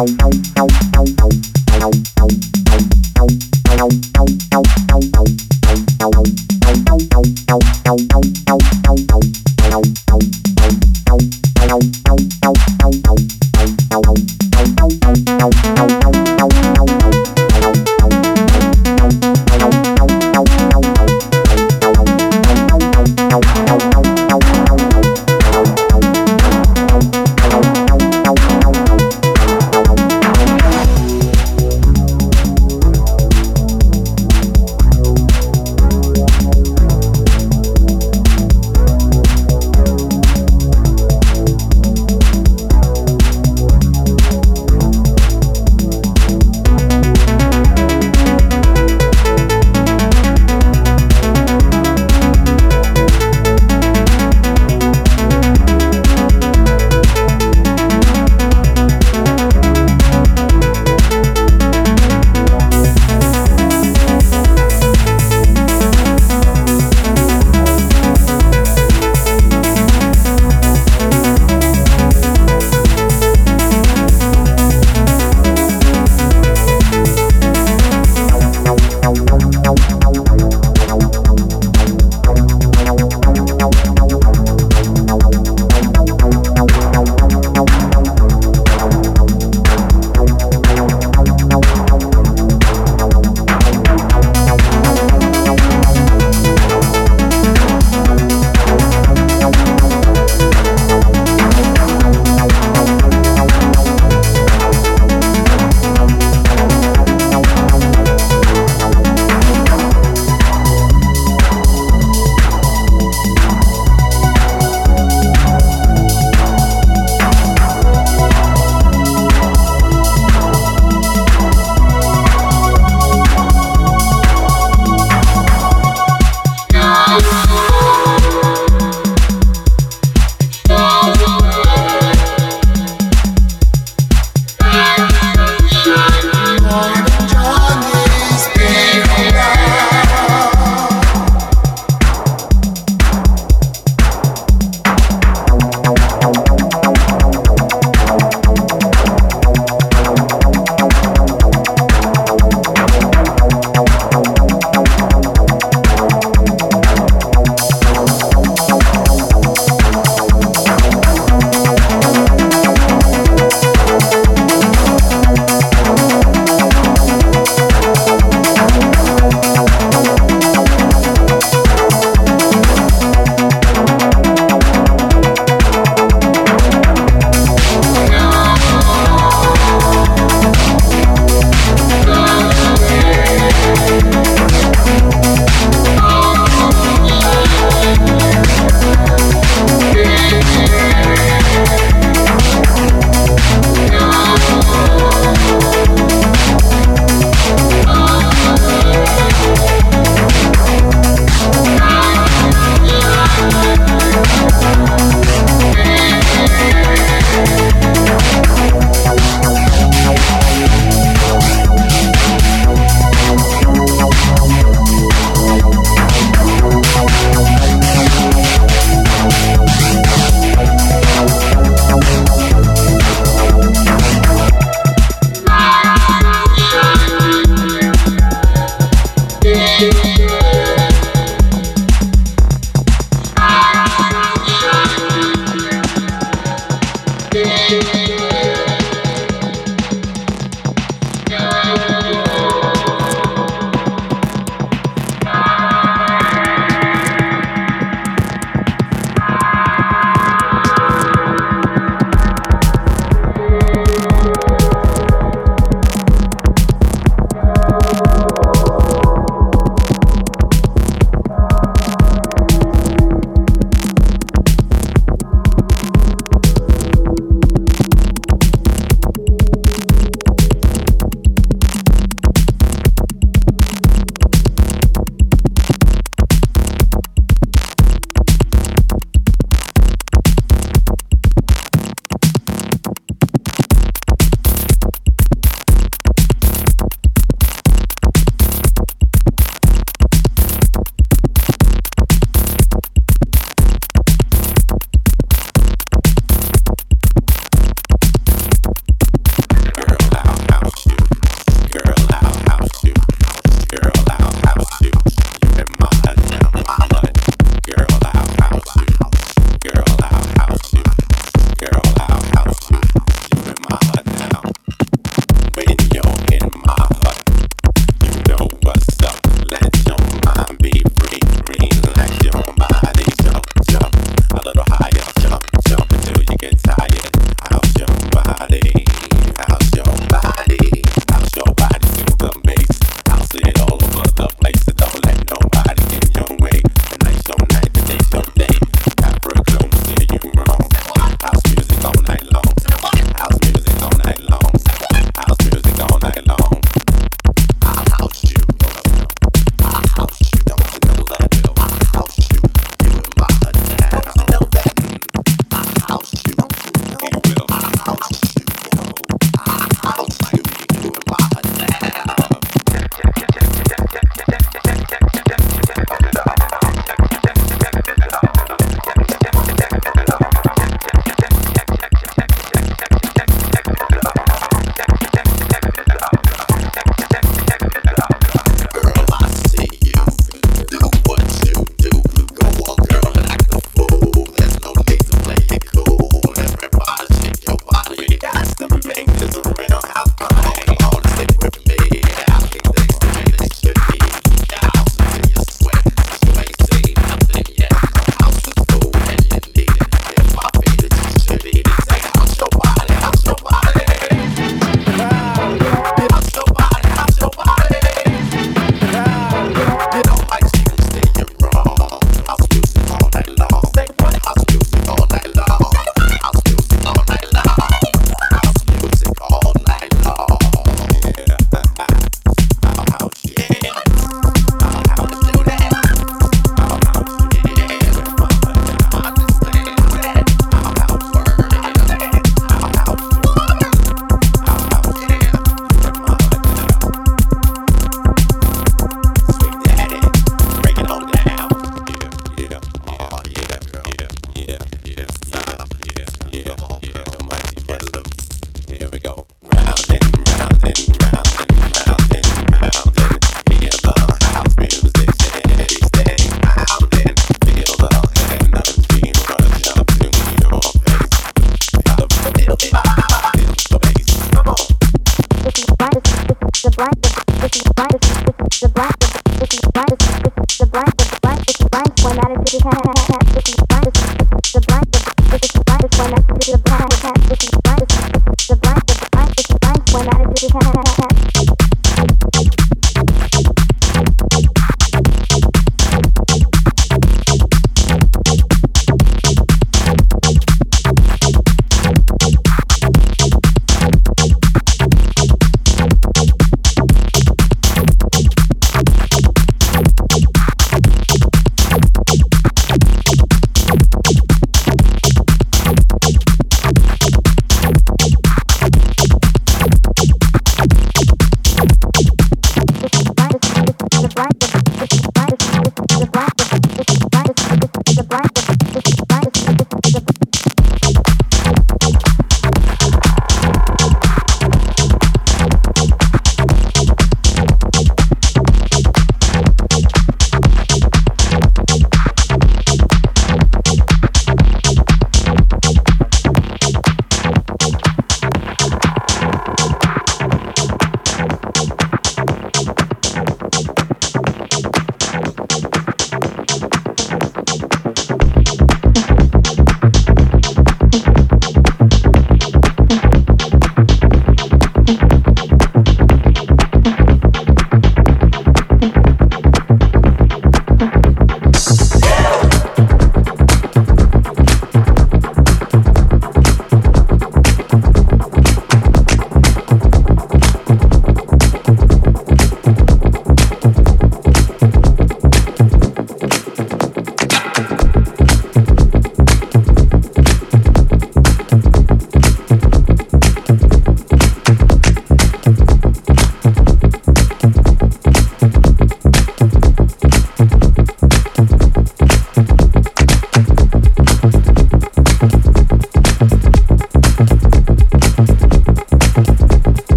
help, help, help.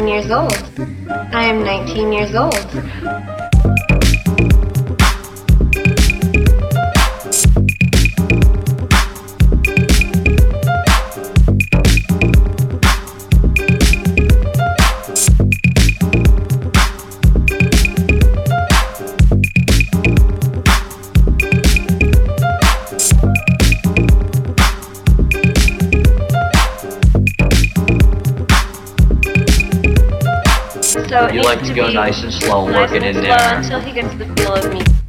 19 years old. I am 19 years old. So You like to go nice and slow, nice working and in slow there. until he gets the feel of me.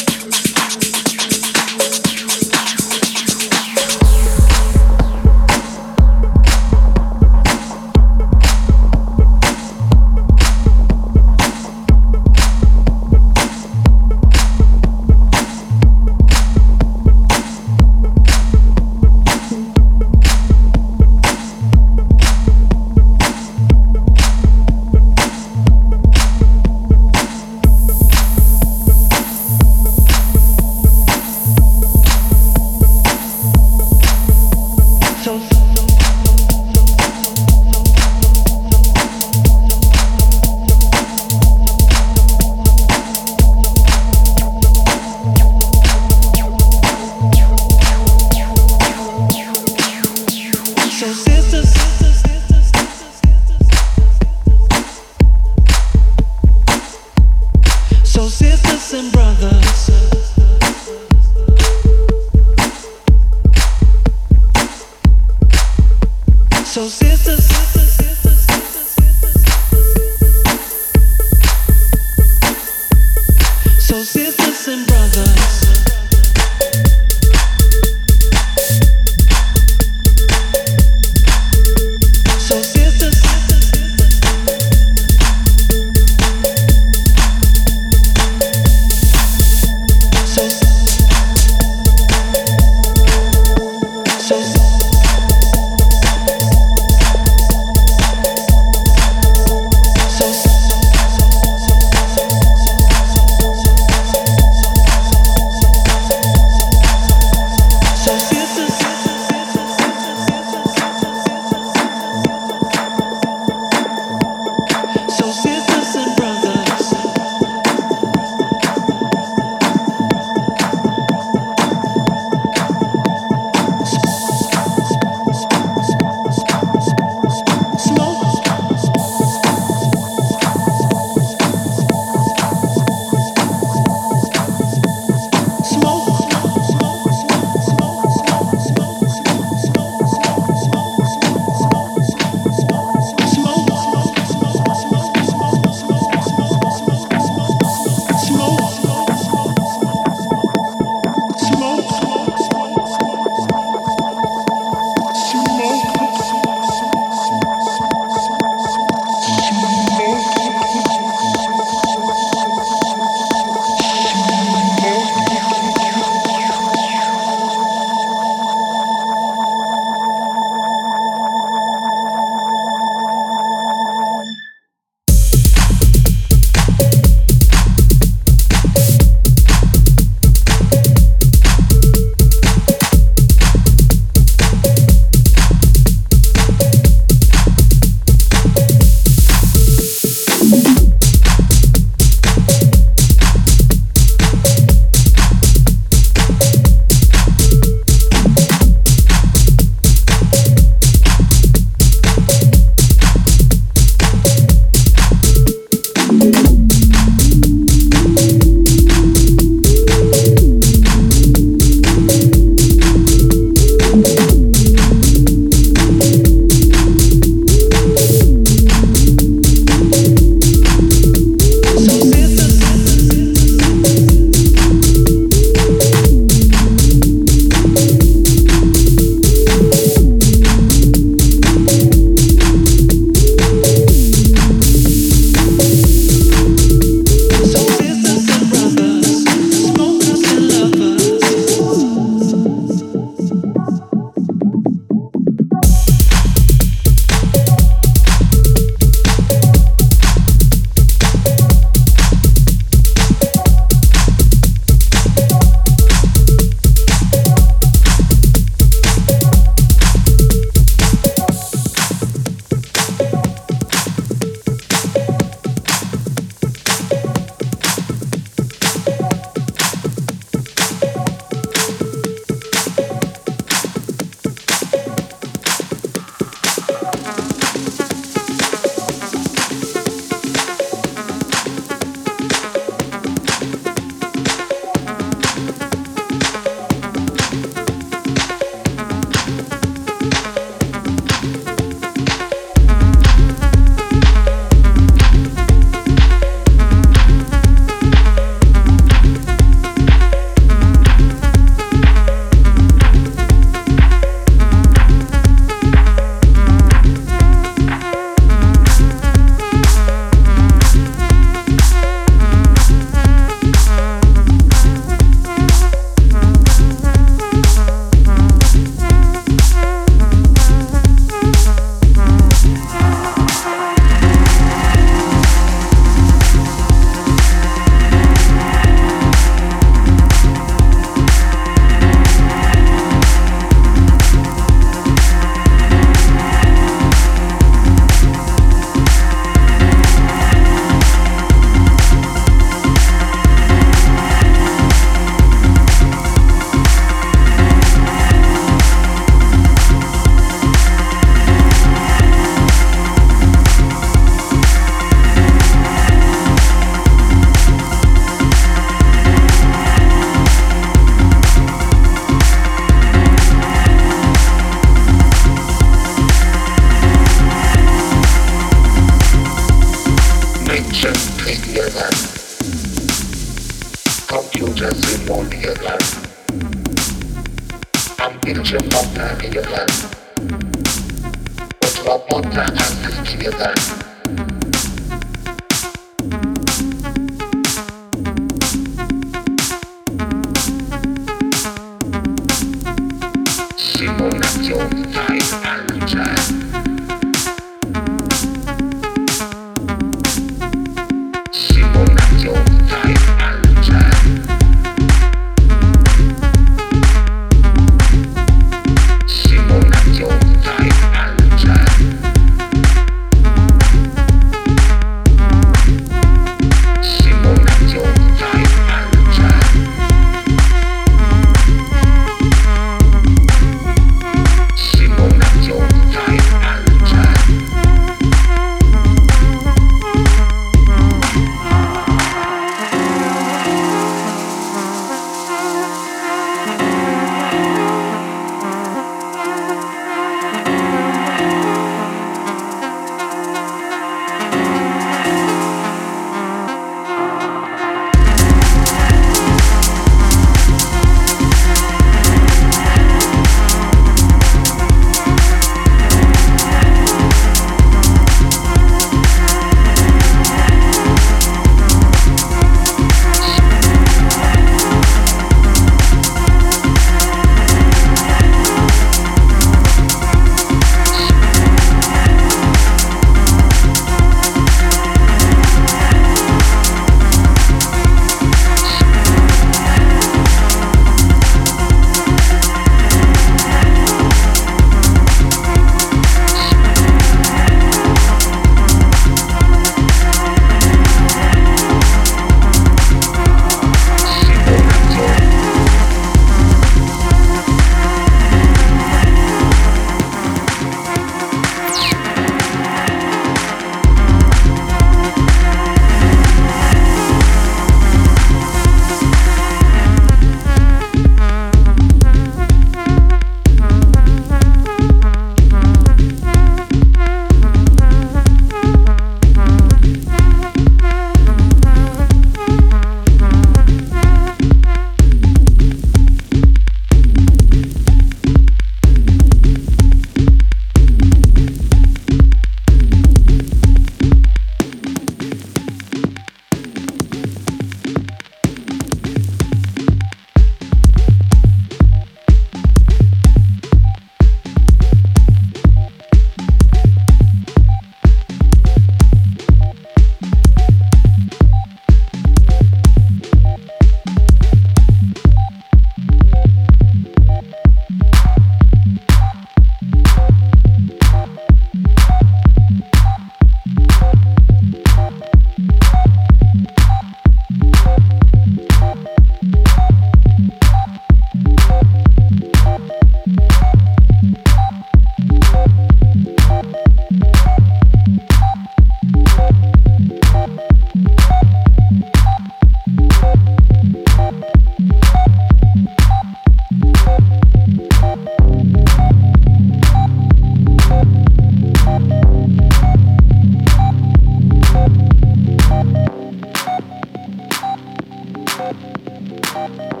Bye.